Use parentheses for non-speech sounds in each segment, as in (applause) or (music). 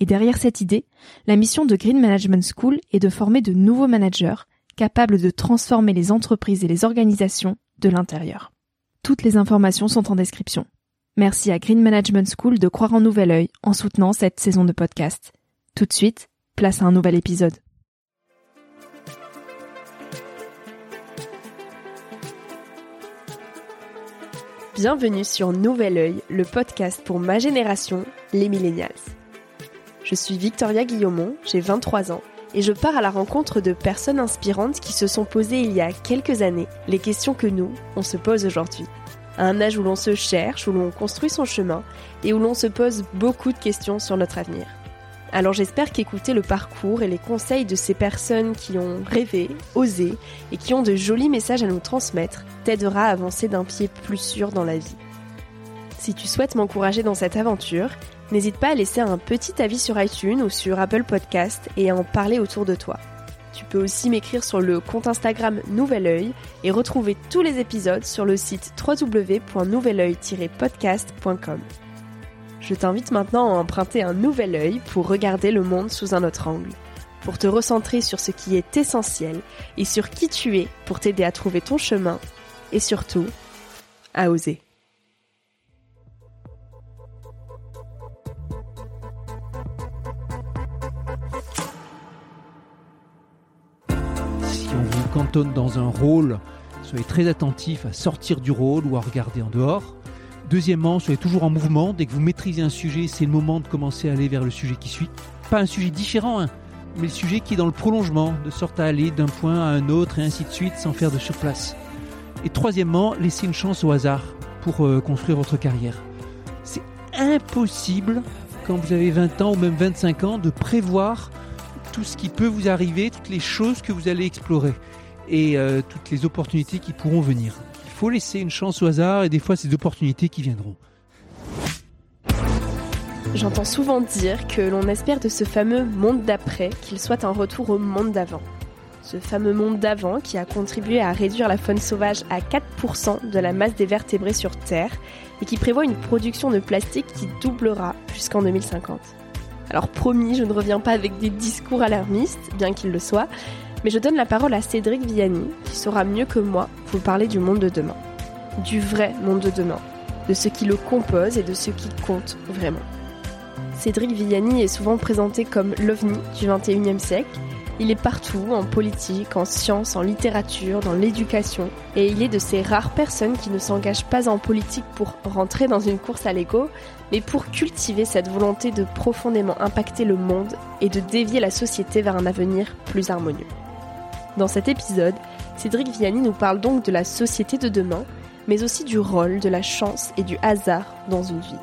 et derrière cette idée, la mission de Green Management School est de former de nouveaux managers capables de transformer les entreprises et les organisations de l'intérieur. Toutes les informations sont en description. Merci à Green Management School de croire en nouvel œil en soutenant cette saison de podcast. Tout de suite, place à un nouvel épisode. Bienvenue sur Nouvel Oeil, le podcast pour ma génération, les millennials. Je suis Victoria Guillaumont, j'ai 23 ans et je pars à la rencontre de personnes inspirantes qui se sont posées il y a quelques années les questions que nous, on se pose aujourd'hui. À un âge où l'on se cherche, où l'on construit son chemin et où l'on se pose beaucoup de questions sur notre avenir. Alors j'espère qu'écouter le parcours et les conseils de ces personnes qui ont rêvé, osé et qui ont de jolis messages à nous transmettre t'aidera à avancer d'un pied plus sûr dans la vie. Si tu souhaites m'encourager dans cette aventure, N'hésite pas à laisser un petit avis sur iTunes ou sur Apple Podcast et à en parler autour de toi. Tu peux aussi m'écrire sur le compte Instagram Nouvel Oeil et retrouver tous les épisodes sur le site www.nouveloeil-podcast.com. Je t'invite maintenant à emprunter un nouvel œil pour regarder le monde sous un autre angle, pour te recentrer sur ce qui est essentiel et sur qui tu es pour t'aider à trouver ton chemin et surtout à oser. Dans un rôle, soyez très attentif à sortir du rôle ou à regarder en dehors. Deuxièmement, soyez toujours en mouvement. Dès que vous maîtrisez un sujet, c'est le moment de commencer à aller vers le sujet qui suit. Pas un sujet différent, hein, mais le sujet qui est dans le prolongement, de sorte à aller d'un point à un autre et ainsi de suite sans faire de surplace. Et troisièmement, laissez une chance au hasard pour euh, construire votre carrière. C'est impossible quand vous avez 20 ans ou même 25 ans de prévoir tout ce qui peut vous arriver, toutes les choses que vous allez explorer et euh, toutes les opportunités qui pourront venir. Il faut laisser une chance au hasard et des fois ces opportunités qui viendront. J'entends souvent dire que l'on espère de ce fameux monde d'après qu'il soit un retour au monde d'avant. Ce fameux monde d'avant qui a contribué à réduire la faune sauvage à 4% de la masse des vertébrés sur Terre et qui prévoit une production de plastique qui doublera jusqu'en 2050. Alors promis, je ne reviens pas avec des discours alarmistes, bien qu'il le soit, mais je donne la parole à Cédric Vianney, qui saura mieux que moi vous parler du monde de demain. Du vrai monde de demain, de ce qui le compose et de ce qui compte vraiment. Cédric Villani est souvent présenté comme l'ovni du 21e siècle. Il est partout, en politique, en sciences, en littérature, dans l'éducation, et il est de ces rares personnes qui ne s'engagent pas en politique pour rentrer dans une course à l'ego, mais pour cultiver cette volonté de profondément impacter le monde et de dévier la société vers un avenir plus harmonieux. Dans cet épisode, Cédric Vianney nous parle donc de la société de demain, mais aussi du rôle de la chance et du hasard dans une vie,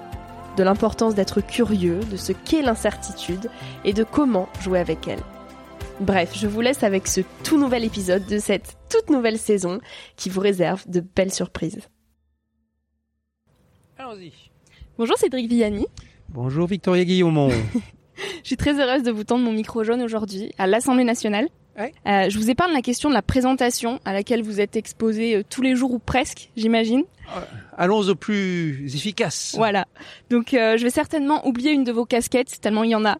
de l'importance d'être curieux, de ce qu'est l'incertitude et de comment jouer avec elle. Bref, je vous laisse avec ce tout nouvel épisode de cette toute nouvelle saison qui vous réserve de belles surprises. Allons-y. Bonjour Cédric Villani. Bonjour Victoria Guillaumont. (laughs) je suis très heureuse de vous tendre mon micro jaune aujourd'hui à l'Assemblée nationale. Euh, je vous épargne la question de la présentation à laquelle vous êtes exposé euh, tous les jours ou presque, j'imagine. Euh, allons au plus efficace. Voilà. Donc je vais certainement oublier une de vos casquettes, tellement il y en a.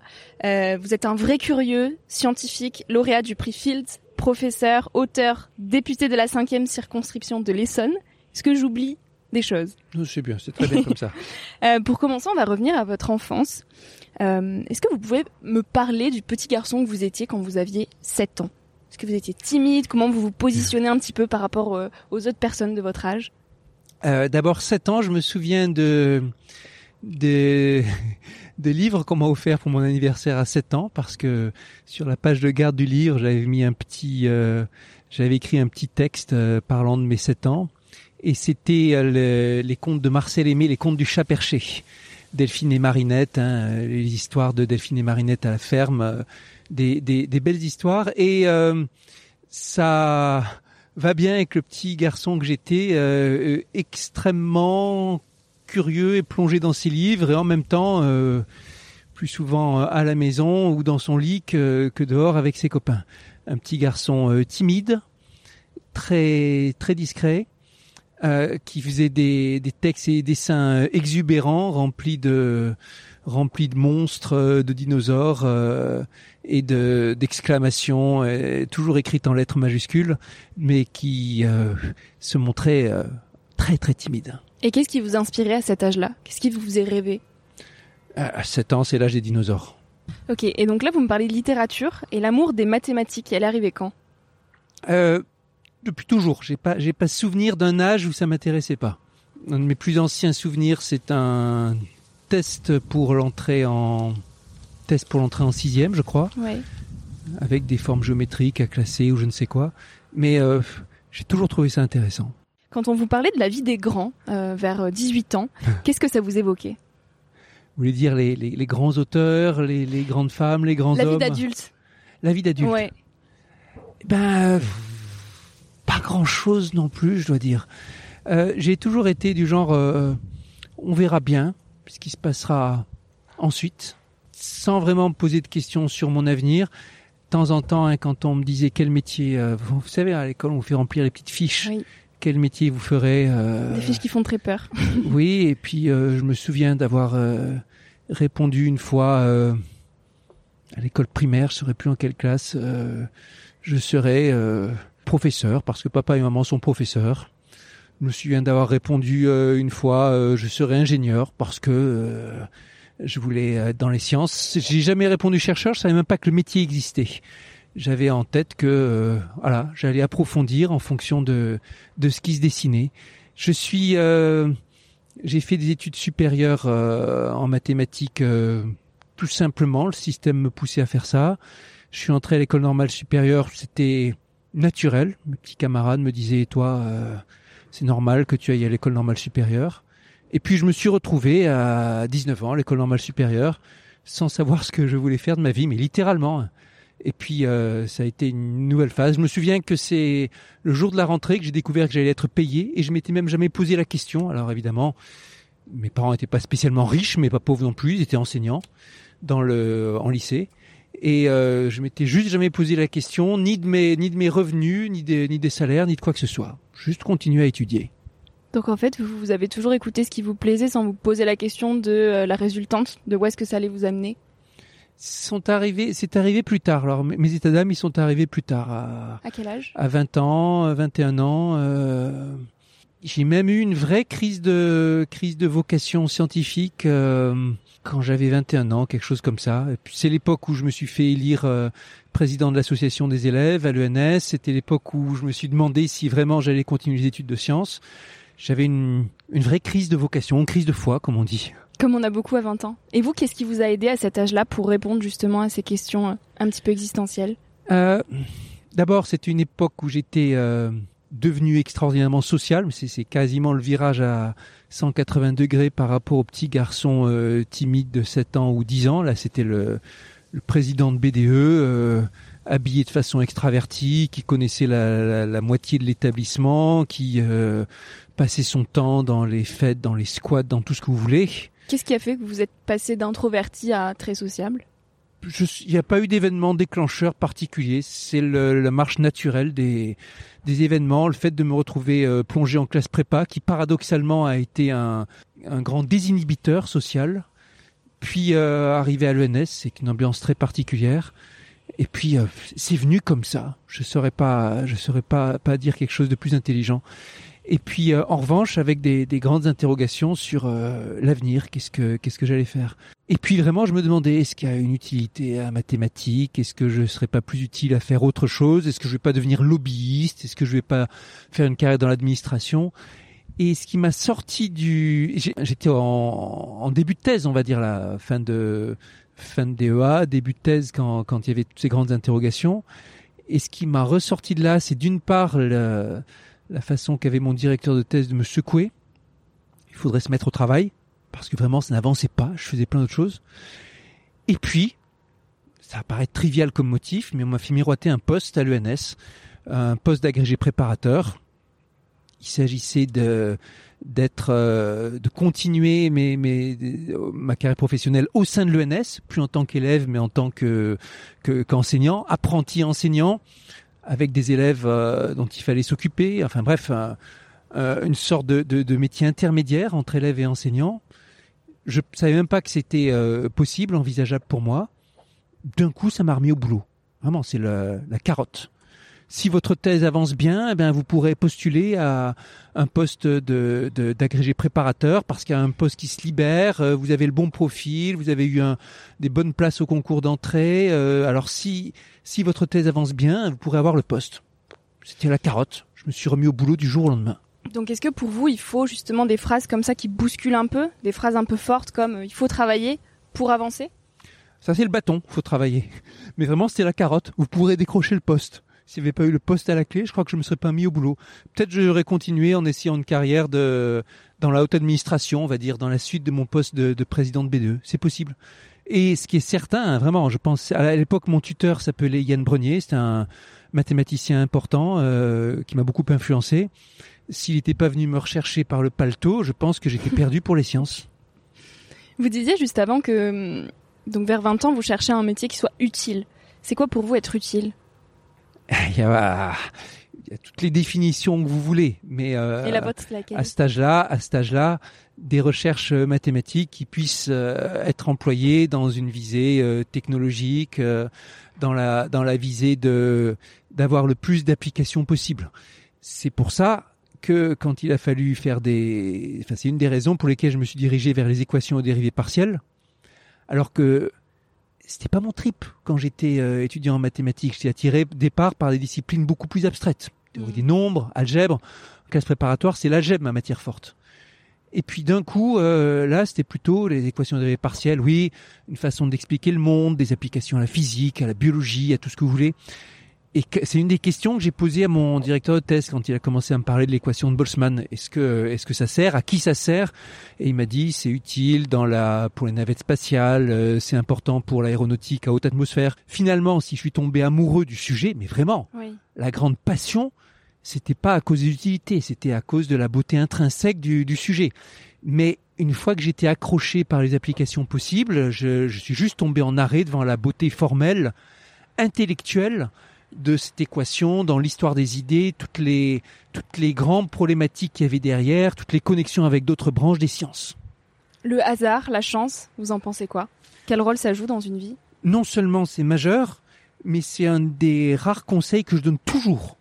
vous êtes un vrai curieux, scientifique, lauréat du prix Fields, professeur, auteur, député de la cinquième circonscription de l'Essonne. Est-ce que j'oublie des choses? C'est bien, c'est très bien comme ça. (laughs) pour commencer, on va revenir à votre enfance. Euh, est-ce que vous pouvez me parler du petit garçon que vous étiez quand vous aviez 7 ans? Est-ce que vous étiez timide? Comment vous vous positionnez un petit peu par rapport euh, aux autres personnes de votre âge? Euh, D'abord, 7 ans, je me souviens de, de, (laughs) des livres qu'on m'a offert pour mon anniversaire à 7 ans, parce que sur la page de garde du livre, j'avais mis un petit, euh, j'avais écrit un petit texte euh, parlant de mes 7 ans, et c'était euh, les contes de Marcel Aimé, les contes du chat perché. Delphine et Marinette, hein, les histoires de Delphine et Marinette à la ferme, des, des, des, belles histoires, et ça va bien avec le petit garçon que j'étais, extrêmement curieux et plongé dans ses livres et en même temps euh, plus souvent euh, à la maison ou dans son lit que, que dehors avec ses copains. Un petit garçon euh, timide, très très discret, euh, qui faisait des, des textes et des dessins exubérants, remplis de remplis de monstres, de dinosaures et de d'exclamations, toujours écrites en lettres majuscules, mais qui se montrait très très timide. Et qu'est-ce qui vous inspirait à cet âge-là? Qu'est-ce qui vous faisait rêver À 7 ans, c'est l'âge des dinosaures. Ok, et donc là, vous me parlez de littérature et l'amour des mathématiques. Elle est arrivée quand? Euh, Depuis toujours. J'ai pas, j'ai pas souvenir d'un âge où ça m'intéressait pas. Un de mes plus anciens souvenirs, c'est un test pour l'entrée en test pour l'entrée en sixième, je crois, ouais. avec des formes géométriques à classer ou je ne sais quoi. Mais euh, j'ai toujours trouvé ça intéressant. Quand on vous parlait de la vie des grands euh, vers 18 ans, qu'est-ce que ça vous évoquait? Vous voulez dire les, les, les grands auteurs, les, les, grandes femmes, les grands la hommes? vie d'adulte. La vie d'adulte. Ouais. Ben, pas grand-chose non plus, je dois dire. Euh, J'ai toujours été du genre, euh, on verra bien ce qui se passera ensuite, sans vraiment me poser de questions sur mon avenir. De temps en temps, hein, quand on me disait quel métier, euh, vous savez, à l'école, on vous fait remplir les petites fiches. Oui. Quel métier vous ferez euh, Des fiches qui font très peur. (laughs) Oui, et puis euh, je me souviens d'avoir euh, répondu une fois euh, à l'école primaire, je ne saurais plus en quelle classe, euh, je serais euh, professeur, parce que papa et maman sont professeurs. Je me souviens d'avoir répondu euh, une fois, euh, je serais ingénieur, parce que euh, je voulais être dans les sciences. J'ai jamais répondu chercheur, je savais même pas que le métier existait j'avais en tête que voilà, j'allais approfondir en fonction de de ce qui se dessinait. Je suis, j'ai fait des études supérieures en mathématiques tout simplement. Le système me poussait à faire ça. Je suis entré à l'école normale supérieure, c'était naturel. Mes petits camarades me disaient, toi, euh, c'est normal que tu ailles à l'école normale supérieure. Et puis je me suis retrouvé à 19 ans à l'école normale supérieure sans savoir ce que je voulais faire de ma vie, mais littéralement. Et puis euh, ça a été une nouvelle phase. Je me souviens que c'est le jour de la rentrée que j'ai découvert que j'allais être payé et je m'étais même jamais posé la question. Alors évidemment, mes parents n'étaient pas spécialement riches, mais pas pauvres non plus. Ils étaient enseignants dans le en lycée. Et euh, je m'étais juste jamais posé la question ni de mes ni de mes revenus, ni des ni des salaires, ni de quoi que ce soit. Juste continuer à étudier. Donc en fait, vous, vous avez toujours écouté ce qui vous plaisait sans vous poser la question de euh, la résultante, de où est-ce que ça allait vous amener? Sont arrivés, c'est arrivé plus tard. Alors mes états d'âme, ils sont arrivés plus tard, à, À quel âge? à 20 ans, euh, 21 ans. euh, j'ai même eu une vraie crise de crise de vocation scientifique euh, quand j'avais 21 ans, quelque chose comme ça. C'est l'époque où je me suis fait élire euh, président de l'association des élèves à l'ENS. C'était l'époque où je me suis demandé si vraiment j'allais continuer les études de sciences. J'avais une, une vraie crise de vocation, une crise de foi, comme on dit. Comme on a beaucoup à 20 ans. Et vous, qu'est-ce qui vous a aidé à cet âge-là pour répondre justement à ces questions euh, un petit peu existentielles? Euh, D'abord, c'était une époque où j'étais euh, devenu extraordinairement social. C'est quasiment le virage à 180 degrés par rapport au petit garçon euh, timide de 7 ans ou 10 ans. Là, c'était le, le président de BDE, euh, habillé de façon extravertie, qui connaissait la, la- la moitié de l'établissement, qui euh, passait son temps dans les fêtes, dans les squats, dans tout ce que vous voulez. Qu'est-ce qui a fait que vous êtes passé d'introverti à très sociable? Il n'y a pas eu d'événement déclencheur particulier. C'est la marche naturelle des, des événements, le fait de me retrouver euh, plongé en classe prépa, qui paradoxalement a été un, un grand désinhibiteur social. Puis euh, arrivé à l'ENS, c'est une ambiance très particulière. Et puis euh, c'est venu comme ça. Je saurais pas, je saurais pas pas dire quelque chose de plus intelligent. Et puis euh, en revanche, avec des, des grandes interrogations sur euh, l'avenir, qu'est-ce que qu'est-ce que j'allais faire. Et puis vraiment, je me demandais, est-ce qu'il y a une utilité à mathématiques Est-ce que je serais pas plus utile à faire autre chose? Est-ce que je vais pas devenir lobbyiste? Est-ce que je vais pas faire une carrière dans l'administration? Et ce qui m'a sorti du... J'étais en, début de thèse, on va dire, la fin de, fin de DEA, début de thèse quand, quand il y avait toutes ces grandes interrogations. Et ce qui m'a ressorti de là, c'est d'une part la, la façon qu'avait mon directeur de thèse de me secouer. Il faudrait se mettre au travail parce que vraiment ça n'avançait pas, je faisais plein d'autres choses. Et puis, ça paraît trivial comme motif, mais on m'a fait miroiter un poste à l'ENS, un poste d'agrégé préparateur. Il s'agissait de d'être euh, de continuer ma carrière professionnelle au sein de l'ENS, plus en tant qu'élève, mais en tant que qu'enseignant, apprenti enseignant, avec des élèves euh, dont il fallait s'occuper. Enfin bref, une sorte de, métier intermédiaire entre élèves et enseignants. Je savais même pas que c'était euh, possible, envisageable pour moi. D'un coup, ça m'a remis au boulot. Vraiment, c'est la, carotte. Si votre thèse avance bien, eh bien, vous pourrez postuler à un poste de, d'agrégé préparateur parce qu'il y a un poste qui se libère. Euh, vous avez le bon profil, vous avez eu un, des bonnes places au concours d'entrée. Euh, alors, si si votre thèse avance bien, vous pourrez avoir le poste. C'était la carotte. Je me suis remis au boulot du jour au lendemain. Donc est-ce que pour vous, il faut justement des phrases comme ça qui bousculent un peu, des phrases un peu fortes comme euh, il faut travailler pour avancer? Ça c'est le bâton, il faut travailler. Mais vraiment c'était la carotte, vous pourrez décrocher le poste. S'il n'y avait pas eu le poste à la clé, je crois que je me serais pas mis au boulot. Peut-être j'aurais continué en essayant une carrière de dans la haute administration, on va dire, dans la suite de mon poste de, président de B2. C'est possible. Et ce qui est certain, hein, vraiment, je pense, à l'époque, mon tuteur s'appelait Yann Brenier, c'était un mathématicien important euh, qui m'a beaucoup influencé s'il n'était pas venu me rechercher par le paletot, je pense que j'étais perdu pour les sciences. Vous disiez juste avant que, hum, donc vers 20 ans, vous cherchez un métier qui soit utile. C'est quoi pour vous être utile? (laughs) il y, a, toutes les définitions que vous voulez, mais euh, Et la à cet âge-là, à cet âge-là, des recherches mathématiques qui puissent euh, être employées dans une visée euh, technologique, dans la dans la visée de d'avoir le plus d'applications possible. C'est pour ça que quand il a fallu faire des... Enfin, c'est une des raisons pour lesquelles je me suis dirigé vers les équations aux dérivées partielles, alors que c'était pas mon trip quand j'étais euh, étudiant en mathématiques. J'étais attiré départ par des disciplines beaucoup plus abstraites. Théorie des mmh. nombres, algèbre. En classe préparatoire, c'est l'algèbre ma matière forte. Et puis d'un coup, euh, là, c'était plutôt les équations dérivées partielles, oui, une façon d'expliquer le monde, des applications à la physique, à la biologie, à tout ce que vous voulez. Et c'est une des questions que j'ai posées à mon directeur de thèse quand il a commencé à me parler de l'équation de Boltzmann. Est-ce que, est-ce que ça sert? À qui ça sert? Et il m'a dit c'est utile dans la, pour les navettes spatiales, euh, c'est important pour l'aéronautique à haute atmosphère. Finalement, si je suis tombé amoureux du sujet, mais vraiment, la grande passion, c'était pas à cause des utilités, c'était à cause de la beauté intrinsèque du, du sujet. Mais une fois que j'étais accroché par les applications possibles, je, je suis juste tombé en arrêt devant la beauté formelle, intellectuelle de cette équation dans l'histoire des idées, toutes les, toutes les grandes problématiques qu'il y avait derrière, toutes les connexions avec d'autres branches des sciences. Le hasard, la chance, vous en pensez quoi? Quel rôle ça joue dans une vie? Non seulement c'est majeur, mais c'est un des rares conseils que je donne toujours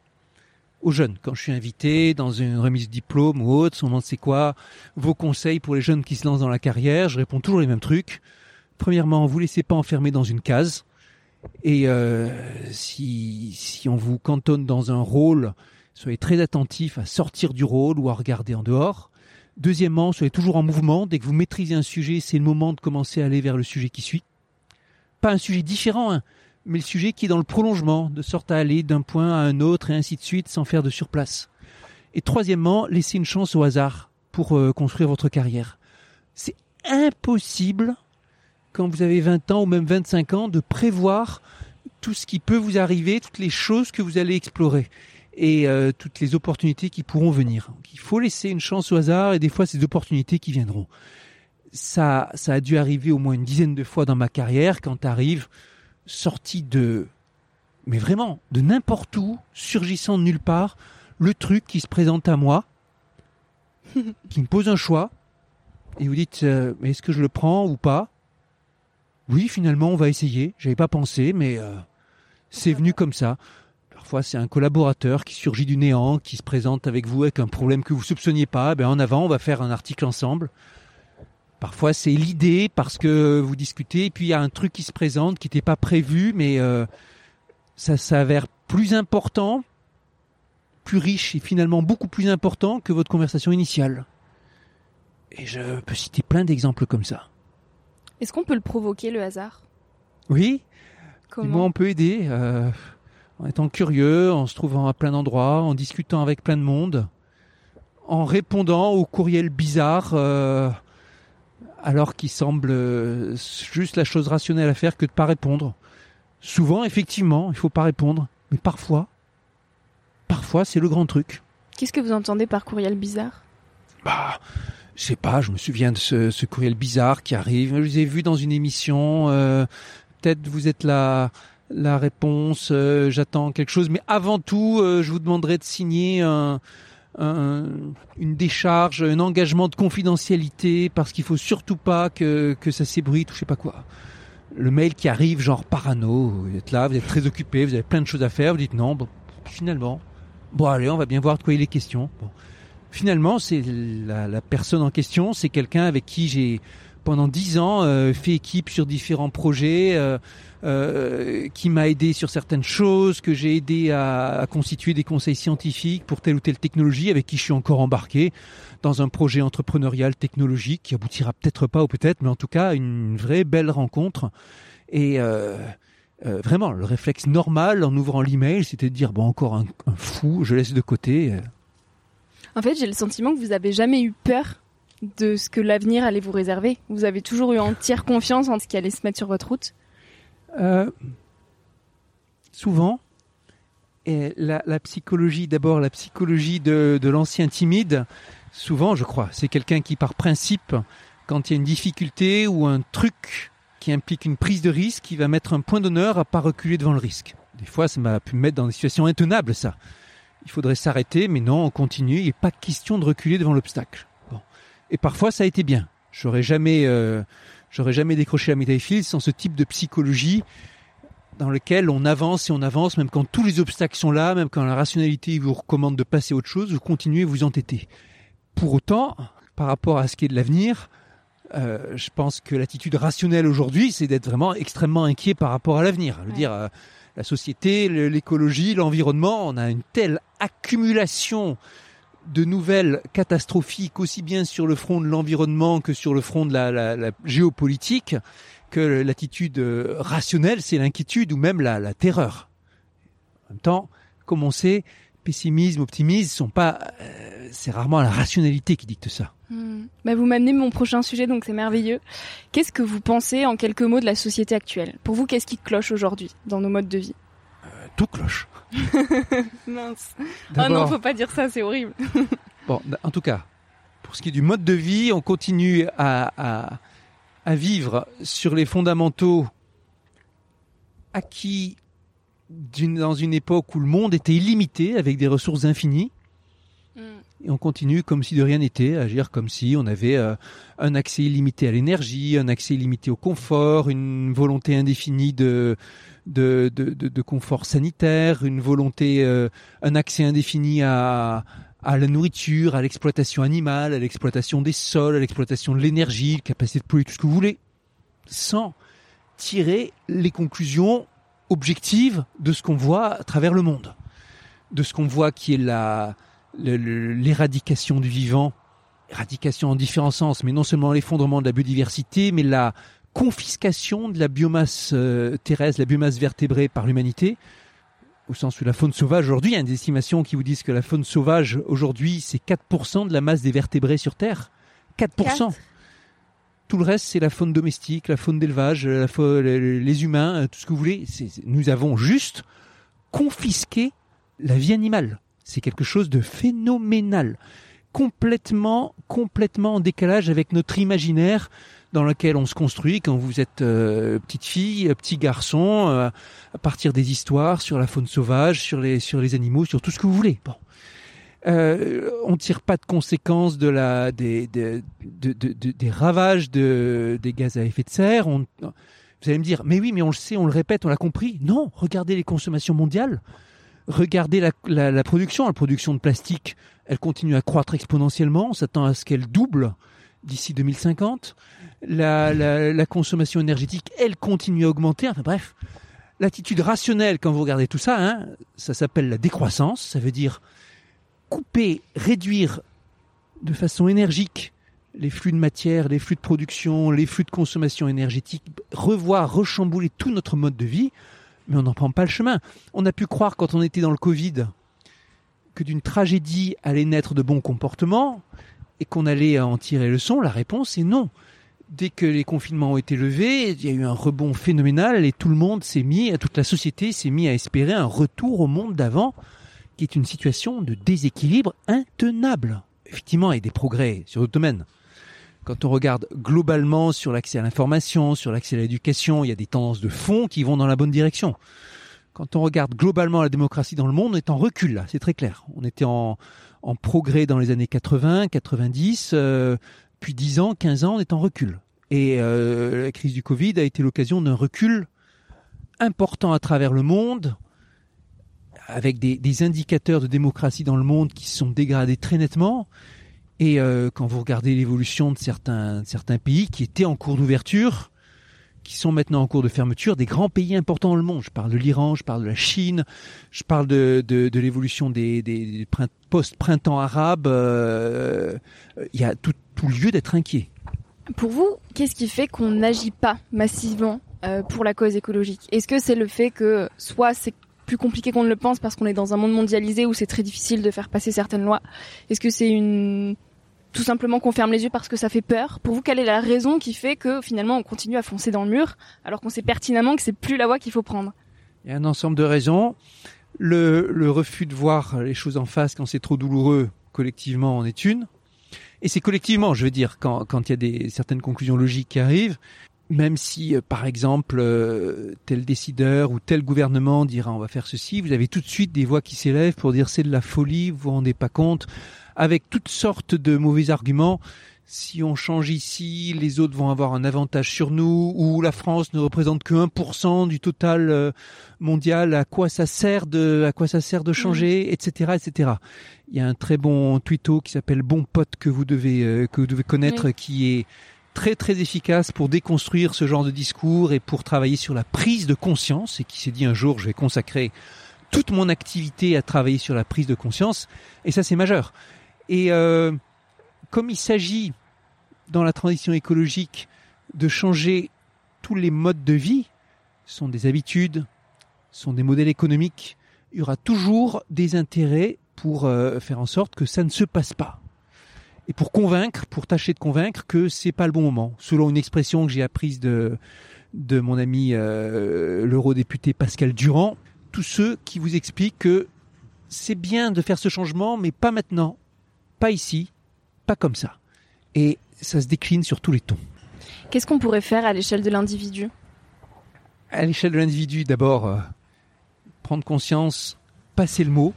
aux jeunes. Quand je suis invité dans une remise de diplôme ou autre, on demande c'est quoi vos conseils pour les jeunes qui se lancent dans la carrière, je réponds toujours les mêmes trucs. Premièrement, vous laissez pas enfermer dans une case. Et euh, si, on vous cantonne dans un rôle, soyez très attentif à sortir du rôle ou à regarder en dehors. Deuxièmement, soyez toujours en mouvement. Dès que vous maîtrisez un sujet, c'est le moment de commencer à aller vers le sujet qui suit. Pas un sujet différent, hein, mais le sujet qui est dans le prolongement, de sorte à aller d'un point à un autre et ainsi de suite sans faire de surplace. Et troisièmement, laissez une chance au hasard pour euh, construire votre carrière. C'est impossible quand vous avez 20 ans ou même 25 ans, de prévoir tout ce qui peut vous arriver, toutes les choses que vous allez explorer et euh, toutes les opportunités qui pourront venir. il faut laisser une chance au hasard et des fois ces opportunités qui viendront. Ça, ça a dû arriver au moins une dizaine de fois dans ma carrière quand arrive sorti de, mais vraiment de n'importe où, surgissant de nulle part, le truc qui se présente à moi, (laughs) qui me pose un choix et vous dites euh, est-ce que je le prends ou pas? Oui, finalement, on va essayer. J'avais pas pensé, mais euh, c'est venu comme ça. Parfois, c'est un collaborateur qui surgit du néant, qui se présente avec vous avec un problème que vous soupçonniez pas. Ben, en avant, on va faire un article ensemble. Parfois, c'est l'idée parce que vous discutez, et puis il y a un truc qui se présente qui n'était pas prévu, mais euh, ça s'avère plus important, plus riche et finalement beaucoup plus important que votre conversation initiale. Et je peux citer plein d'exemples comme ça. Est-ce qu'on peut le provoquer, le hasard? Oui, Comment? Moi on peut aider. euh, en étant curieux, en se trouvant à plein d'endroits, en discutant avec plein de monde, en répondant aux courriels bizarres, euh, alors qu'il semble euh, juste la chose rationnelle à faire que de pas répondre. Souvent, effectivement, il faut pas répondre, mais parfois, parfois c'est le grand truc. Qu'est-ce que vous entendez par courriel bizarre? Bah, je sais pas, je me souviens de ce, ce courriel bizarre qui arrive. Je vous ai vu dans une émission. euh, Peut-être vous êtes la, la réponse. euh, J'attends quelque chose. Mais avant tout, euh, je vous demanderai de signer un, un- une décharge, un engagement de confidentialité parce qu'il faut surtout pas que, que ça s'ébruite ou je sais pas quoi. Le mail qui arrive, genre parano. Vous êtes là, vous êtes très occupé, vous avez plein de choses à faire. Vous dites non, bon, finalement. Bon, allez, on va bien voir de quoi il est question. Bon. Finalement, c'est la, personne en question, c'est quelqu'un avec qui j'ai pendant dix ans euh, fait équipe sur différents projets, euh, euh, qui m'a aidé sur certaines choses, que j'ai aidé à, constituer des conseils scientifiques pour telle ou telle technologie, avec qui je suis encore embarqué dans un projet entrepreneurial technologique qui aboutira peut-être pas ou peut-être, mais en tout cas une vraie belle rencontre. Et vraiment, le réflexe normal en ouvrant l'email, c'était de dire bon encore un fou, je laisse de côté. En fait, j'ai le sentiment que vous avez jamais eu peur de ce que l'avenir allait vous réserver. Vous avez toujours eu entière confiance en ce qui allait se mettre sur votre route. Euh, souvent, et la, la psychologie, d'abord la psychologie de, l'ancien timide, souvent je crois, c'est quelqu'un qui par principe, quand il y a une difficulté ou un truc qui implique une prise de risque, qui va mettre un point d'honneur à pas reculer devant le risque. Des fois, ça m'a pu me mettre dans des situations intenables, ça. Il faudrait s'arrêter, mais non, on continue, il n'est pas question de reculer devant l'obstacle. Bon. Et parfois, ça a été bien. J'aurais jamais... euh, J'aurais jamais décroché la médaille Fields sans ce type de psychologie dans lequel on avance et on avance, même quand tous les obstacles sont là, même quand la rationalité vous recommande de passer à autre chose, vous continuez à vous entêter. Pour autant, par rapport à ce qui est de l'avenir, euh, je pense que l'attitude rationnelle aujourd'hui, c'est d'être vraiment extrêmement inquiet par rapport à l'avenir. Je veux Ouais. dire, euh, la société, l'écologie, l'environnement, on a une telle accumulation de nouvelles catastrophiques, aussi bien sur le front de l'environnement que sur le front de la géopolitique, que l'attitude euh, rationnelle, c'est l'inquiétude ou même la, la terreur. En même temps, comme on sait, pessimisme, optimisme, sont pas, euh, c'est rarement la rationalité qui dicte ça. Bah, vous m'amenez mon prochain sujet, donc c'est merveilleux. Qu'est-ce que vous pensez en quelques mots de la société actuelle? Pour vous, qu'est-ce qui cloche aujourd'hui dans nos modes de vie? Euh, Tout cloche. (laughs) Mince. D'abord- non, faut pas dire ça, c'est horrible. (laughs) Bon, en tout cas, pour ce qui est du mode de vie, on continue à, à, à vivre sur les fondamentaux acquis dans une époque où le monde était illimité avec des ressources infinies. Et on continue comme si de rien n'était, à agir comme si on avait euh, un accès illimité à l'énergie, un accès illimité au confort, une volonté indéfinie de, de, de, de- de confort sanitaire, une volonté, euh, un accès indéfini à, à la nourriture, à l'exploitation animale, à l'exploitation des sols, à l'exploitation de l'énergie, capacité de polluer, tout ce que vous voulez, sans tirer les conclusions objectives de ce qu'on voit à travers le monde, de ce qu'on voit qui est la l'éradication du vivant, éradication en différents sens, mais non seulement l'effondrement de la biodiversité, mais la confiscation de la biomasse euh, terrestre, la biomasse vertébrée par l'humanité, au sens où la faune sauvage aujourd'hui, il y a des estimations qui vous disent que la faune sauvage aujourd'hui, c'est 4% de la masse des vertébrés sur Terre. 4%. Quatre? Tout le reste, c'est la faune domestique, la faune d'élevage, les humains, euh, tout ce que vous voulez. Nous avons juste confisqué la vie animale. C'est quelque chose de phénoménal. Complètement, complètement en décalage avec notre imaginaire dans lequel on se construit quand vous êtes euh, petite fille, euh, petit garçon, euh, à partir des histoires sur la faune sauvage, sur les, sur les animaux, sur tout ce que vous voulez. Bon. Euh, on tire pas de conséquences de la, des, des, de- de- de- des ravages de, des gaz à effet de serre. Vous allez me dire, mais oui, mais on le sait, on le répète, on l'a compris. Non, regardez les consommations mondiales. Regardez la, la, production. La production de plastique, elle continue à croître exponentiellement. On s'attend à ce qu'elle double d'ici 2050. La, la, la, consommation énergétique, elle continue à augmenter. Enfin bref, l'attitude rationnelle quand vous regardez tout ça, hein, ça s'appelle la décroissance. Ça veut dire couper, réduire de façon énergique les flux de matière, les flux de production, les flux de consommation énergétique, revoir, rechambouler tout notre mode de vie, mais on n'en prend pas le chemin. On a pu croire quand on était dans le Covid que d'une tragédie allait naître de bons comportements et qu'on allait en tirer leçon. La réponse est non. Dès que les confinements ont été levés, il y a eu un rebond phénoménal et tout le monde s'est mis, toute la société s'est mis à espérer un retour au monde d'avant, qui est une situation de déséquilibre intenable. Effectivement, a des progrès sur d'autres domaines quand on regarde globalement sur l'accès à l'information, sur l'accès à l'éducation, il y a des tendances de fond qui vont dans la bonne direction. Quand on regarde globalement la démocratie dans le monde, on est en recul là, c'est très clair. On était en, progrès dans les années 80, 90, euh, puis 10 ans, 15 ans, on est en recul. Et euh, la crise du Covid a été l'occasion d'un recul important à travers le monde, avec des, des indicateurs de démocratie dans le monde qui se sont dégradés très nettement et euh, quand vous regardez l'évolution de certains, certains pays qui étaient en cours d'ouverture, qui sont maintenant en cours de fermeture, des grands pays importants dans le monde. Je parle de l'Iran, je parle de la Chine, je parle de, de, l'évolution des, des post-printemps arabes. Euh, il y a tout, tout lieu d'être inquiet. Pour vous, qu'est-ce qui fait qu'on n'agit pas massivement euh, pour la cause écologique? Est-ce que c'est le fait que soit c'est plus compliqué qu'on ne le pense parce qu'on est dans un monde mondialisé où c'est très difficile de faire passer certaines lois Est-ce que c'est une tout simplement qu'on ferme les yeux parce que ça fait peur? Pour vous, quelle est la raison qui fait que finalement on continue à foncer dans le mur alors qu'on sait pertinemment que c'est plus la voie qu'il faut prendre? Il y a un ensemble de raisons. Le, refus de voir les choses en face quand c'est trop douloureux, collectivement, en est une. Et c'est collectivement, je veux dire, quand, quand il y a des, certaines conclusions logiques qui arrivent, même si, euh, par exemple, euh, tel décideur ou tel gouvernement dira on va faire ceci, vous avez tout de suite des voix qui s'élèvent pour dire c'est de la folie, vous vous rendez pas compte, avec toutes sortes de mauvais arguments. Si on change ici, les autres vont avoir un avantage sur nous, ou la France ne représente que 1% du total euh, mondial. À quoi ça sert de, à quoi ça sert de changer, etc., etc. Il y a un très bon twitto qui s'appelle Bon Pote que vous devez que vous devez connaître, qui est très très efficace pour déconstruire ce genre de discours et pour travailler sur la prise de conscience et qui s'est dit un jour je vais consacrer toute mon activité à travailler sur la prise de conscience et ça c'est majeur. Et euh, comme il s'agit dans la transition écologique de changer tous les modes de vie, sont des habitudes, sont des modèles économiques, il y aura toujours des intérêts pour euh, faire en sorte que ça ne se passe pas. Et pour convaincre, pour tâcher de convaincre que c'est pas le bon moment, selon une expression que j'ai apprise de de mon ami euh, l'eurodéputé Pascal Durand, tous ceux qui vous expliquent que c'est bien de faire ce changement, mais pas maintenant, pas ici, pas comme ça. Et ça se décline sur tous les tons. Qu'est-ce qu'on pourrait faire à l'échelle de l'individu? À l'échelle de l'individu, d'abord, euh, prendre conscience, passer le mot,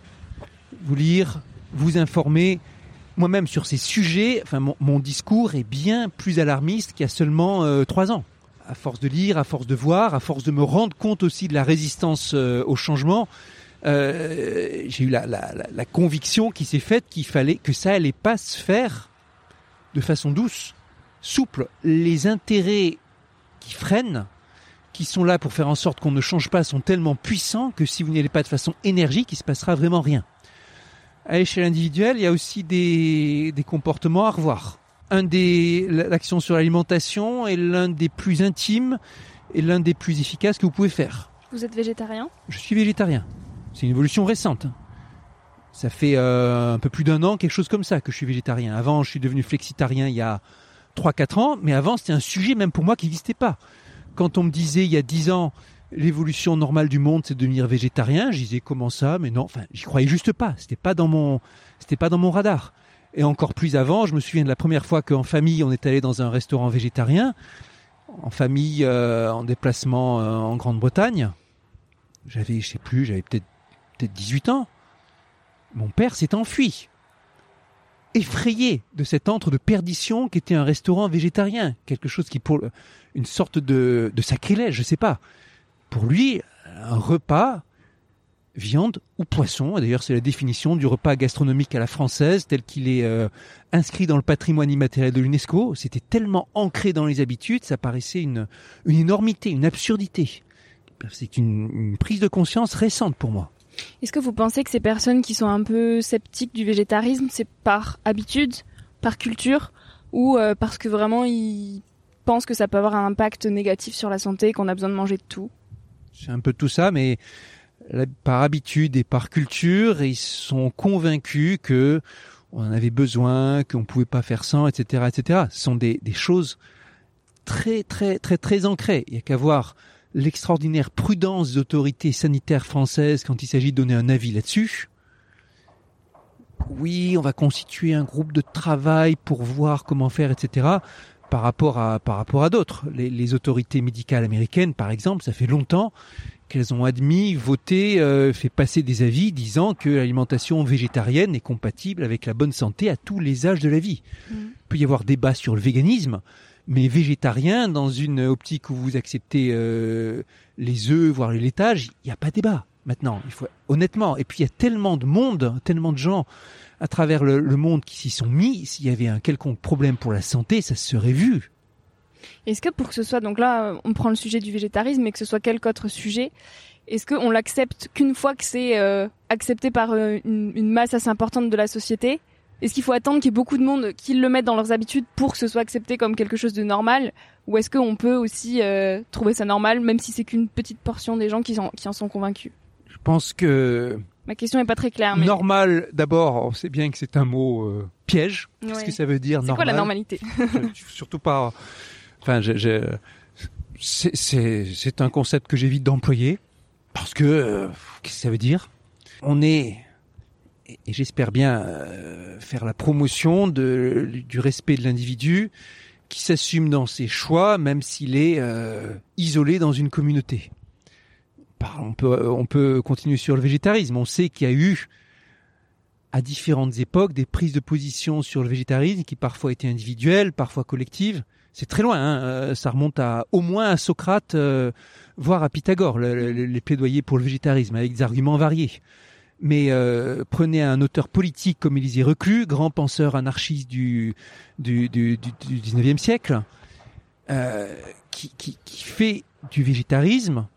vous lire, vous informer. Moi-même, sur ces sujets, enfin, mon, discours est bien plus alarmiste qu'il y a seulement euh, trois ans. À force de lire, à force de voir, à force de me rendre compte aussi de la résistance euh, au changement, euh, j'ai eu la, conviction qui s'est faite qu'il fallait que ça allait pas se faire de façon douce, souple. Les intérêts qui freinent, qui sont là pour faire en sorte qu'on ne change pas, sont tellement puissants que si vous n'y allez pas de façon énergique, il se passera vraiment rien. À l'échelle individuelle, il y a aussi des, des comportements à revoir. Un des l'action sur l'alimentation est l'un des plus intimes et l'un des plus efficaces que vous pouvez faire. Vous êtes végétarien? Je suis végétarien. C'est une évolution récente. Ça fait euh, un peu plus d'un an, quelque chose comme ça, que je suis végétarien. Avant, je suis devenu flexitarien il y a 3-4 ans, mais avant, c'était un sujet même pour moi qui n'existait pas. Quand on me disait il y a 10 ans, l'évolution normale du monde, c'est de devenir végétarien, je disais comment ça, mais non, enfin, j'y croyais juste pas. C'était pas dans mon, c'était pas dans mon radar. Et encore plus avant, je me souviens de la première fois qu'en famille, on est allé dans un restaurant végétarien, en famille, euh, en déplacement euh, en Grande-Bretagne. J'avais, je sais plus, j'avais peut-être peut-être 18 ans, mon père s'est enfui, effrayé de cet antre de perdition qui était un restaurant végétarien, quelque chose qui pour une sorte de, de sacrilège, je sais pas. Pour lui, un repas viande ou poisson. D'ailleurs, c'est la définition du repas gastronomique à la française tel qu'il est euh, inscrit dans le patrimoine immatériel de l'UNESCO. C'était tellement ancré dans les habitudes, ça paraissait une, une énormité, une absurdité. C'est une, prise de conscience récente pour moi. Est-ce que vous pensez que ces personnes qui sont un peu sceptiques du végétarisme, c'est par habitude, par culture, ou euh, parce que vraiment ils pensent que ça peut avoir un impact négatif sur la santé, qu'on a besoin de manger de tout? C'est un peu tout ça, mais par habitude et par culture, ils sont convaincus que on en avait besoin, qu'on pouvait pas faire sans, etc., etc. Ce sont des, choses très, très, très, très ancrées. Il y a qu'à voir l'extraordinaire prudence des autorités sanitaires françaises quand il s'agit de donner un avis là-dessus. Oui, on va constituer un groupe de travail pour voir comment faire, etc. Par rapport à, par rapport à d'autres. Les, les autorités médicales américaines, par exemple, ça fait longtemps qu'elles ont admis, voté, euh, fait passer des avis disant que l'alimentation végétarienne est compatible avec la bonne santé à tous les âges de la vie. Il peut y avoir débat sur le véganisme, mais végétarien, dans une optique où vous acceptez euh, les œufs, voire les laitages, il n'y a pas débat. Maintenant, il faut honnêtement. Et puis il y a tellement de monde, tellement de gens à travers le, le monde qui s'y sont mis. S'il y avait un quelconque problème pour la santé, ça se serait vu. Est-ce que pour que ce soit, donc là, on prend le sujet du végétarisme, mais que ce soit quelque autre sujet, est-ce qu'on l'accepte qu'une fois que c'est euh, accepté par euh, une, une, masse assez importante de la société Est-ce qu'il faut attendre qu'il y ait beaucoup de monde qui le mettent dans leurs habitudes pour que ce soit accepté comme quelque chose de normal? Ou est-ce qu'on peut aussi euh, trouver ça normal, même si c'est qu'une petite portion des gens qui en, qui en sont convaincus? Pense que... Ma question n'est pas très claire. Mais... Normal, d'abord, on sait bien que c'est un mot euh, piège. Qu'est-ce ouais. que ça veut dire normal C'est quoi la normalité (laughs) Surtout pas Enfin, je, je, c'est un concept que j'évite d'employer parce que euh, qu'est-ce que ça veut dire? On est et, j'espère bien euh, faire la promotion de, du respect de l'individu qui s'assume dans ses choix, même s'il est isolé dans une communauté. On peut, on peut continuer sur le végétarisme. On sait qu'il y a eu à différentes époques des prises de position sur le végétarisme qui parfois étaient individuelles, parfois collectives c'est très loin. Hein. Ça remonte à au moins à Socrate, euh, voire à Pythagore, le, le, les plaidoyers pour le végétarisme, avec des arguments variés. Mais euh, prenez un auteur politique comme Élisée Reclus, grand penseur anarchiste du, du, du, du, du 19e siècle, euh, qui fait du végétarisme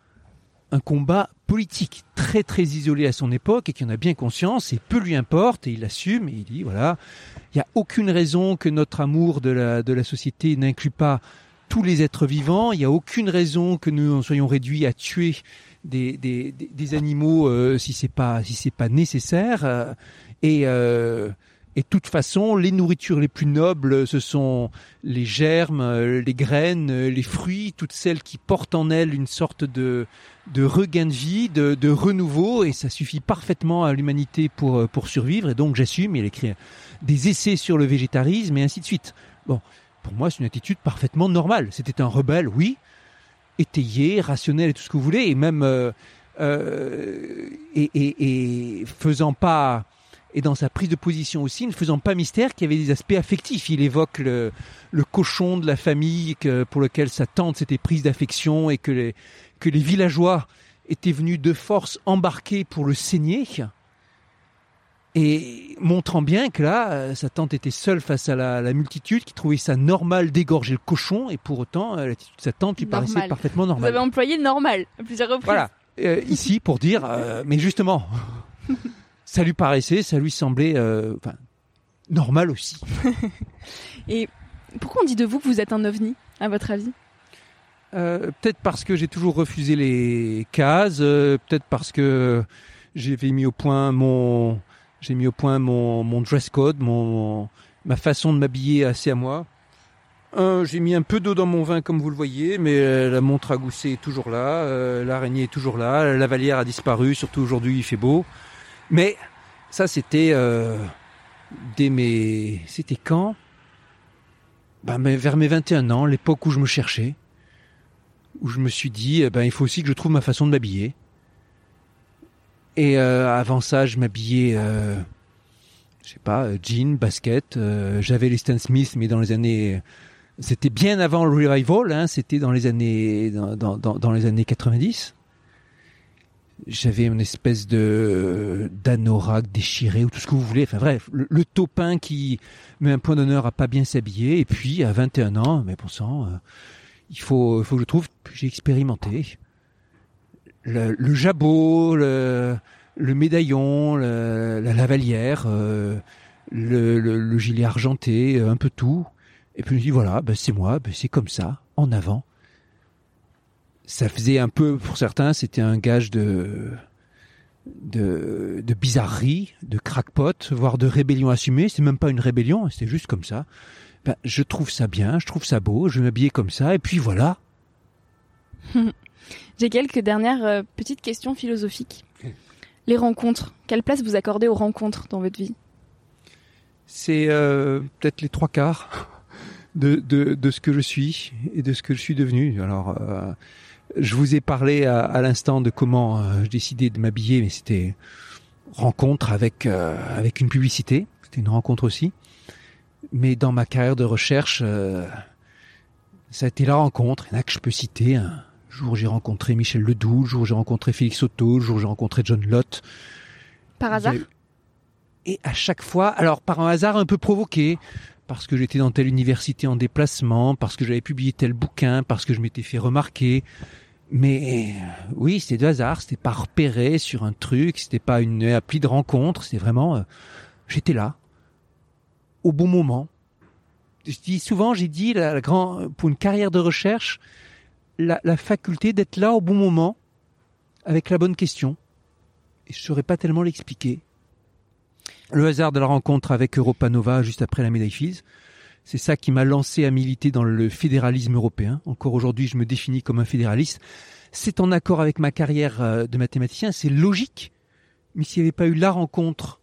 un combat politique très très isolé à son époque et qui en a bien conscience et peu lui importe et il assume et il dit voilà il n'y a aucune raison que notre amour de la, de la société n'inclut pas tous les êtres vivants. Il n'y a aucune raison que nous en soyons réduits à tuer des, des, des animaux euh, si c'est pas si pas nécessaire. Euh, et euh, et de toute façon, les nourritures les plus nobles, ce sont les germes, les graines, les fruits, toutes celles qui portent en elles une sorte de, de regain de vie, de, de renouveau, et ça suffit parfaitement à l'humanité pour, pour survivre. Et donc j'assume, il écrit des essais sur le végétarisme et ainsi de suite. Bon, pour moi, c'est une attitude parfaitement normale. C'était un rebelle, oui, étayé, rationnel et tout ce que vous voulez, et même euh, euh, et, et, et faisant pas et dans sa prise de position aussi, ne faisant pas mystère qu'il y avait des aspects affectifs. Il évoque le, le cochon de la famille que, pour lequel sa tante s'était prise d'affection et que les, que les villageois étaient venus de force embarquer pour le saigner. Et montrant bien que là, sa tante était seule face à la, la multitude qui trouvait ça normal d'égorger le cochon et pour autant, l'attitude de sa tante lui Normal. paraissait parfaitement normale. Vous avez employé normal à plusieurs reprises. Voilà. Euh, ici pour dire, euh, mais justement, (laughs) ça lui paraissait, ça lui semblait euh, enfin, normal aussi. (laughs) Et pourquoi on dit de vous que vous êtes un ovni, à votre avis? Euh, peut-être parce que j'ai toujours refusé les cases, euh, peut-être parce que j'avais mis au point mon j'ai mis au point mon, mon dress code, mon, ma façon de m'habiller assez à moi. Euh, j'ai mis un peu d'eau dans mon vin comme vous le voyez, mais euh, la montre à gousset est toujours là, euh, l'araignée est toujours là, la valière a disparu, surtout aujourd'hui il fait beau. Mais ça c'était euh, dès mes c'était quand? Ben, vers mes 21 ans, l'époque où je me cherchais, où je me suis dit, eh ben, il faut aussi que je trouve ma façon de m'habiller. Et euh, avant ça, je m'habillais, euh, je sais pas, euh, jean, basket. euh, J'avais les Smith, mais dans les années, c'était bien avant le revival. Hein, c'était dans les années, dans, dans, dans les années 90. J'avais une espèce de d'anorak déchiré ou tout ce que vous voulez. Enfin bref, le, le topin qui met un point d'honneur à pas bien s'habiller. Et puis à 21 ans, mais bon sang, euh, il faut, faut que je trouve. J'ai expérimenté le, jabot, le, le médaillon, la lavalière, euh, le, le- le gilet argenté, euh, un peu tout. Et puis je dis voilà, ben, c'est moi, ben, c'est comme ça, en avant. Ça faisait un peu, pour certains, c'était un gage de, de, de bizarrerie, de crackpot, voire de rébellion assumée. C'est même pas une rébellion, c'était juste comme ça. Ben, je trouve ça bien, je trouve ça beau, je vais m'habiller comme ça, et puis voilà. (laughs) J'ai quelques dernières euh, petites questions philosophiques. Les rencontres. Quelle place vous accordez aux rencontres dans votre vie? C'est euh, peut-être les trois quarts (laughs) de, de, de ce que je suis et de ce que je suis devenu. Alors, euh, je vous ai parlé à, à l'instant de comment euh, je décidais de m'habiller, mais c'était rencontre avec euh, avec une publicité. C'était une rencontre aussi. Mais dans ma carrière de recherche, euh, ça a été la rencontre. Il y en a que je peux citer. Un jour, j'ai rencontré Michel Ledoux. Le jour, j'ai rencontré Félix Otto. Le jour, j'ai rencontré John Lott. Par hasard? Et à chaque fois, alors par un hasard un peu provoqué, parce que j'étais dans telle université en déplacement, parce que j'avais publié tel bouquin, parce que je m'étais fait remarquer. Mais oui, c'était de hasard, c'était pas repéré sur un truc, c'était pas une appli de rencontre, c'était vraiment, euh, j'étais là, au bon moment. Je dis souvent, j'ai dit, pour une carrière de recherche, la, faculté d'être là au bon moment, avec la bonne question et je saurais pas tellement l'expliquer. Le hasard de la rencontre avec Europa Nova juste après la médaille Fields, c'est ça qui m'a lancé à militer dans le fédéralisme européen. Encore aujourd'hui, je me définis comme un fédéraliste. C'est en accord avec ma carrière euh, de mathématicien, c'est logique. Mais s'il n'y avait pas eu la rencontre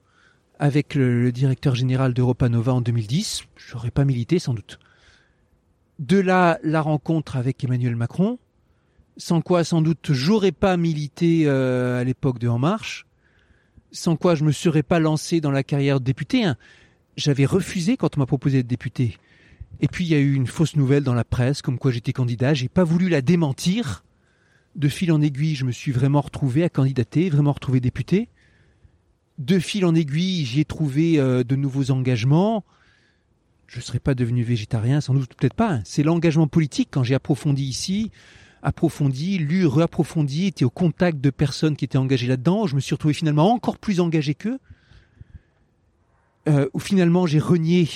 avec le, directeur général d'Europa Nova en 2010, je n'aurais pas milité sans doute. De là, la rencontre avec Emmanuel Macron, sans quoi sans doute j'aurais pas milité euh, à l'époque de En Marche, sans quoi je me serais pas lancé dans la carrière de député. hein. J'avais refusé quand on m'a proposé d'être député. Et puis il y a eu une fausse nouvelle dans la presse, comme quoi j'étais candidat. J'ai pas voulu la démentir. De fil en aiguille, je me suis vraiment retrouvé à candidater, vraiment retrouvé député. De fil en aiguille, j'y ai trouvé euh, de nouveaux engagements. Je serais pas devenu végétarien, sans doute peut-être pas. hein. C'est l'engagement politique quand j'ai approfondi ici approfondi, lu, réapprofondi, été au contact de personnes qui étaient engagées là-dedans. Je me suis retrouvé finalement encore plus engagé qu'eux. Euh, où finalement j'ai renié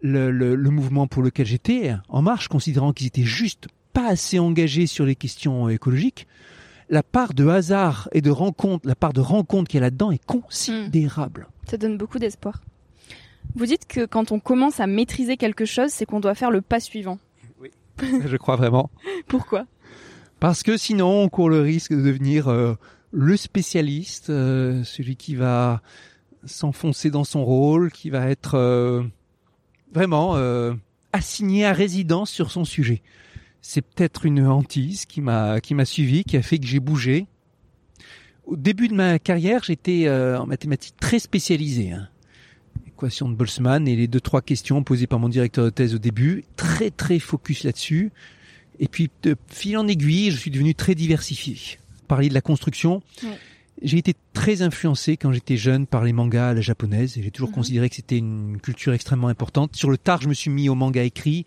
le, le- le mouvement pour lequel j'étais en marche, considérant qu'ils étaient juste pas assez engagés sur les questions écologiques. La part de hasard et de rencontre, la part de rencontre qu'il y a là-dedans est considérable. Ça donne beaucoup d'espoir. Vous dites que quand on commence à maîtriser quelque chose, c'est qu'on doit faire le pas suivant. (laughs) Je crois vraiment. Pourquoi? Parce que sinon, on court le risque de devenir euh, le spécialiste, euh, celui qui va s'enfoncer dans son rôle, qui va être euh, vraiment euh, assigné à résidence sur son sujet. C'est peut-être une hantise qui m'a qui m'a suivi, qui a fait que j'ai bougé. Au début de ma carrière, j'étais euh, en mathématiques très spécialisé. Hein. Équation de Boltzmann et les deux trois questions posées par mon directeur de thèse au début, très très focus là-dessus. Et puis, de fil en aiguille, je suis devenu très diversifié. Parliez de la construction. Ouais. J'ai été très influencé quand j'étais jeune par les mangas à la japonaise et j'ai toujours Mhm. considéré que c'était une culture extrêmement importante. Sur le tard, je me suis mis au manga écrit.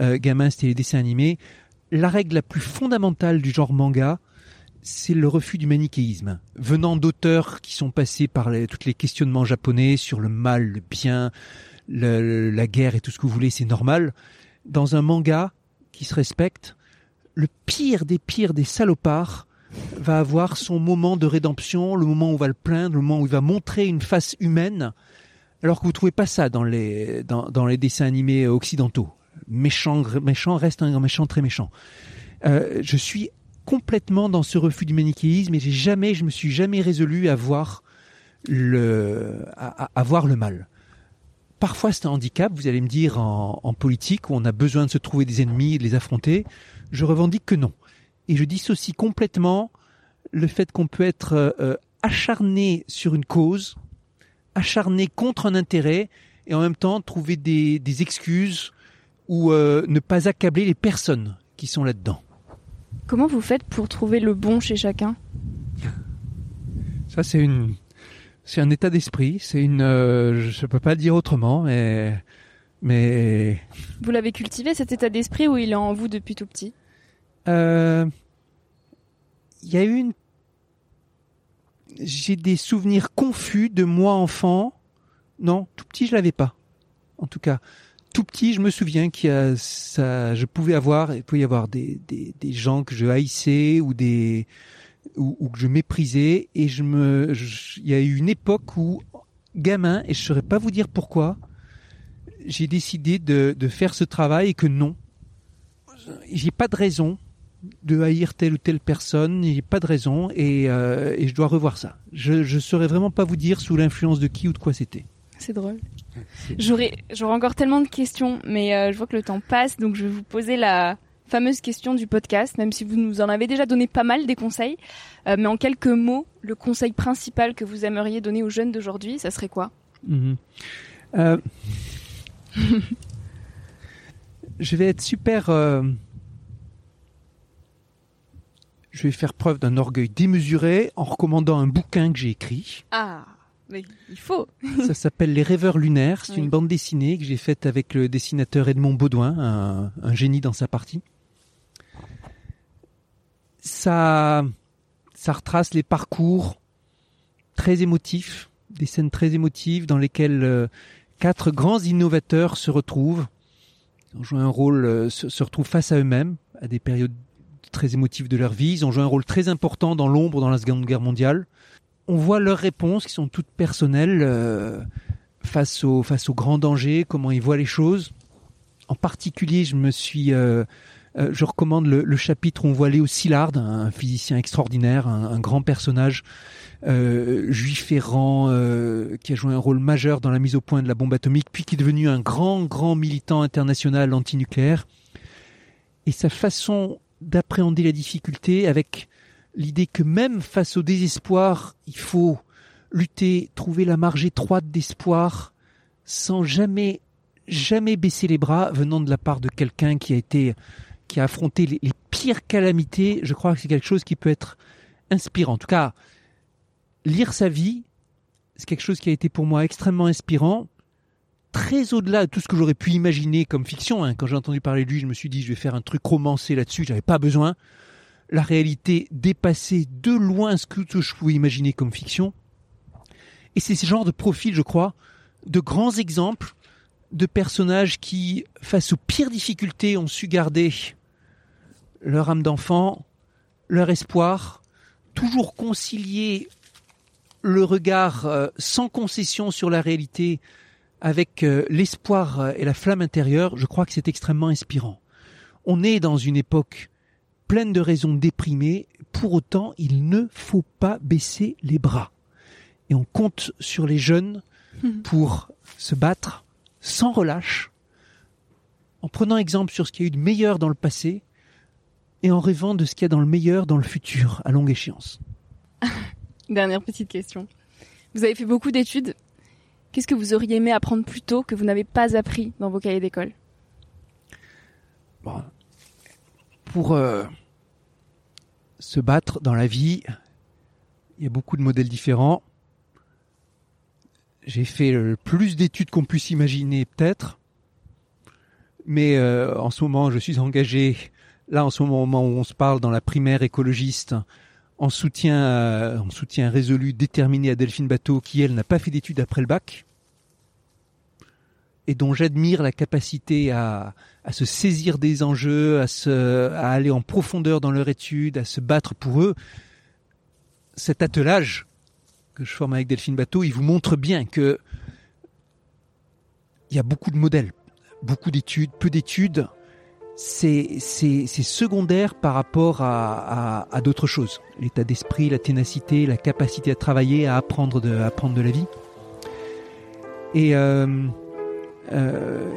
Euh, gamin, c'était les dessins animés. La règle la plus fondamentale du genre manga, c'est le refus du manichéisme. Venant d'auteurs qui sont passés par les, tous les questionnements japonais sur le mal, le bien, le- le- la guerre et tout ce que vous voulez, c'est normal. Dans un manga qui se respecte, le pire des pires des salopards va avoir son moment de rédemption, le moment où on va le plaindre, le moment où il va montrer une face humaine, alors que vous trouvez pas ça dans les, dans, les dessins animés occidentaux. Méchant, méchant reste un méchant très méchant. Euh, je suis complètement dans ce refus du manichéisme et j'ai jamais, je me suis jamais résolu à voir le, à voir le mal. Parfois c'est un handicap, vous allez me dire en, en politique où on a besoin de se trouver des ennemis et de les affronter. Je revendique que non. Et je dissocie complètement le fait qu'on peut être euh, euh, acharné sur une cause, acharné contre un intérêt, et en même temps trouver des, des excuses ou euh, ne pas accabler les personnes qui sont là-dedans. Comment vous faites pour trouver le bon chez chacun? Ça, c'est une, c'est un état d'esprit. C'est une, euh, je peux pas le dire autrement, mais, mais. Vous l'avez cultivé cet état d'esprit ou il est en vous depuis tout petit? Il y a eu une. J'ai des souvenirs confus de moi enfant. Non, tout petit, je l'avais pas. En tout cas, tout petit, je me souviens qu'il y a ça, je pouvais avoir, il pouvait y avoir des, des, des gens que je haïssais ou des ou, que je méprisais et je me, il y a eu une époque où gamin et je saurais pas vous dire pourquoi, j'ai décidé de, de faire ce travail et que non, j'ai pas de raison de haïr telle ou telle personne, il n'y a pas de raison et, euh, et je dois revoir ça. Je ne saurais vraiment pas vous dire sous l'influence de qui ou de quoi c'était. C'est drôle. J'aurais, encore tellement de questions, mais euh, je vois que le temps passe, donc je vais vous poser la fameuse question du podcast, même si vous nous en avez déjà donné pas mal des conseils. Euh, mais en quelques mots, le conseil principal que vous aimeriez donner aux jeunes d'aujourd'hui, ça serait quoi? Mhm. Euh, (laughs) je vais être super. Je vais faire preuve d'un orgueil démesuré en recommandant un bouquin que j'ai écrit. Ah, mais il faut. Ça s'appelle Les Rêveurs lunaires. C'est Oui. une bande dessinée que j'ai faite avec le dessinateur Edmond Baudouin, un, un génie dans sa partie. Ça, ça retrace les parcours très émotifs, des scènes très émotives dans lesquelles euh, quatre grands innovateurs se retrouvent, joué un rôle, euh, se, se retrouvent face à eux-mêmes à des périodes très émotives de leur vie. Ils ont joué un rôle très important dans l'ombre dans la Seconde Guerre mondiale on voit leurs réponses qui sont toutes personnelles euh, face au face aux grands dangers, comment ils voient les choses. En particulier, je me suis, euh, euh, je recommande le, chapitre où on voit Léo Szilard, un, physicien extraordinaire, un, grand personnage juif errant qui a joué un rôle majeur dans la mise au point de la bombe atomique, puis qui est devenu un grand grand militant international antinucléaire. Et sa façon d'appréhender la difficulté avec l'idée que même face au désespoir, il faut lutter, trouver la marge étroite d'espoir, sans jamais, jamais baisser les bras, venant de la part de quelqu'un qui a été, qui a affronté les, les pires calamités. Je crois que c'est quelque chose qui peut être inspirant. En tout cas, lire sa vie, c'est quelque chose qui a été pour moi extrêmement inspirant. Très au-delà de tout ce que j'aurais pu imaginer comme fiction. hein. Quand j'ai entendu parler de lui, je me suis dit, je vais faire un truc romancé là-dessus. J'avais pas besoin la réalité dépassait de loin ce que je pouvais imaginer comme fiction. Et c'est ce genre de profil, je crois, de grands exemples de personnages qui, face aux pires difficultés, ont su garder leur âme d'enfant, leur espoir, toujours concilier le regard euh, sans concession sur la réalité avec euh, l'espoir euh, et la flamme intérieure, je crois que c'est extrêmement inspirant. On est dans une époque pleine de raisons de déprimer, pour autant, il ne faut pas baisser les bras. Et on compte sur les jeunes (laughs) pour se battre sans relâche, en prenant exemple sur ce qu'il y a eu de meilleur dans le passé et en rêvant de ce qu'il y a dans le meilleur dans le futur, à longue échéance. (laughs) Dernière petite question. Vous avez fait beaucoup d'études. Qu'est-ce que vous auriez aimé apprendre plus tôt que vous n'avez pas appris dans vos cahiers d'école? Pour euh, se battre dans la vie, il y a beaucoup de modèles différents. J'ai fait le plus d'études qu'on puisse imaginer, peut-être. Mais euh, en ce moment, je suis engagé, là, en ce moment où on se parle, dans la primaire écologiste, en soutien, euh, en soutien résolu, déterminé à Delphine Bateau, qui, elle, n'a pas fait d'études après le bac, et dont j'admire la capacité à, à se saisir des enjeux, à, se, à aller en profondeur dans leur étude, à se battre pour eux. Cet attelage que je forme avec Delphine Bateau, il vous montre bien que il y a beaucoup de modèles, beaucoup d'études, peu d'études. C'est, secondaire par rapport à, à, à d'autres choses. L'état d'esprit, la ténacité, la capacité à travailler, à apprendre de, à apprendre de la vie. Et euh, euh,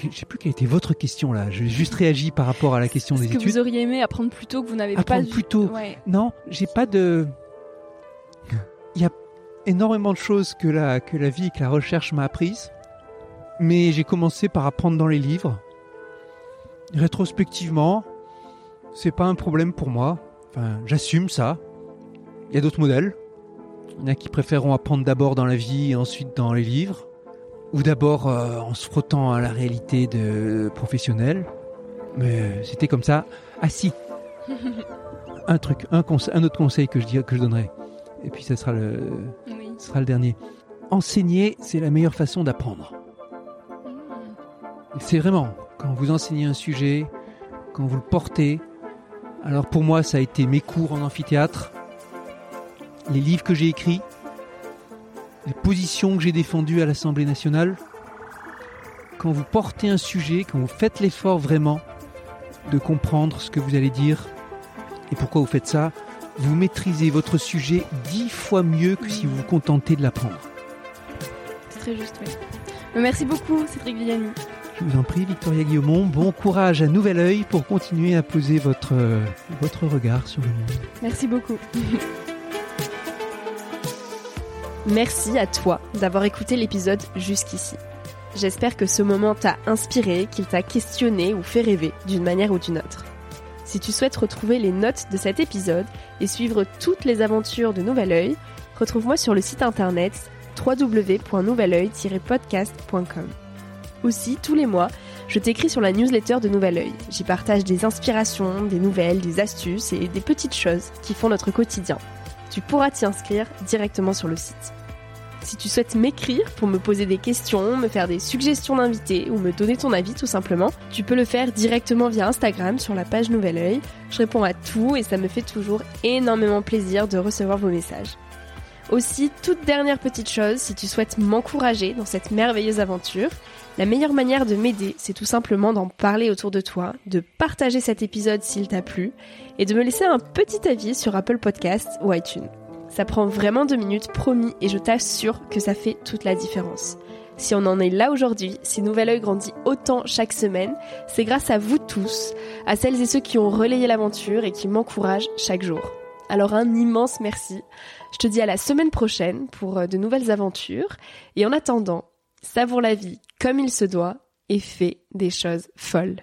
je ne sais plus quelle était votre question là. Je juste réagi par rapport à la question des que études. vous auriez aimé apprendre plus tôt que vous n'avez pas Apprendre plus tôt. Ouais. Non, j'ai pas de. Il y a énormément de choses que la, que la vie et que la recherche m'a apprises. Mais j'ai commencé par apprendre dans les livres. Rétrospectivement, c'est pas un problème pour moi. Enfin, j'assume ça. Il y a d'autres modèles. Il y en a qui préféreront apprendre d'abord dans la vie et ensuite dans les livres, ou d'abord euh, en se frottant à la réalité de professionnelle. Mais c'était comme ça. Ah si, (laughs) un truc, un, un autre conseil que je, dirais, que je donnerais, et puis ça sera le, Oui. sera le dernier. Enseigner, c'est la meilleure façon d'apprendre. C'est vraiment, quand vous enseignez un sujet, quand vous le portez, alors pour moi ça a été mes cours en amphithéâtre, les livres que j'ai écrits, les positions que j'ai défendues à l'Assemblée nationale. Quand vous portez un sujet, quand vous faites l'effort vraiment de comprendre ce que vous allez dire et pourquoi vous faites ça, vous maîtrisez votre sujet dix fois mieux que si vous vous contentez de l'apprendre. C'est très juste, oui. Mais Merci beaucoup, Cédric Villani. Je vous en prie, Victoria Guillaumont, bon courage à Nouvel Oeil pour continuer à poser votre, euh, votre regard sur le monde. Merci beaucoup. (laughs) Merci à toi d'avoir écouté l'épisode jusqu'ici. J'espère que ce moment t'a inspiré, qu'il t'a questionné ou fait rêver d'une manière ou d'une autre. Si tu souhaites retrouver les notes de cet épisode et suivre toutes les aventures de Nouvel Oeil, retrouve-moi sur le site internet www.nouveloeil-podcast.com. Aussi, tous les mois, je t'écris sur la newsletter de Nouvel Oeil. J'y partage des inspirations, des nouvelles, des astuces et des petites choses qui font notre quotidien. Tu pourras t'y inscrire directement sur le site. Si tu souhaites m'écrire pour me poser des questions, me faire des suggestions d'invités ou me donner ton avis tout simplement, tu peux le faire directement via Instagram sur la page Nouvel Oeil. Je réponds à tout et ça me fait toujours énormément plaisir de recevoir vos messages. Aussi, toute dernière petite chose, si tu souhaites m'encourager dans cette merveilleuse aventure, la meilleure manière de m'aider, c'est tout simplement d'en parler autour de toi, de partager cet épisode s'il t'a plu, et de me laisser un petit avis sur Apple Podcasts ou iTunes. Ça prend vraiment deux minutes, promis, et je t'assure que ça fait toute la différence. Si on en est là aujourd'hui, si Nouvel Oeil grandit autant chaque semaine, c'est grâce à vous tous, à celles et ceux qui ont relayé l'aventure et qui m'encouragent chaque jour. Alors un immense merci. Je te dis à la semaine prochaine pour euh, de nouvelles aventures. Et en attendant, savoure la vie comme il se doit et fais des choses folles.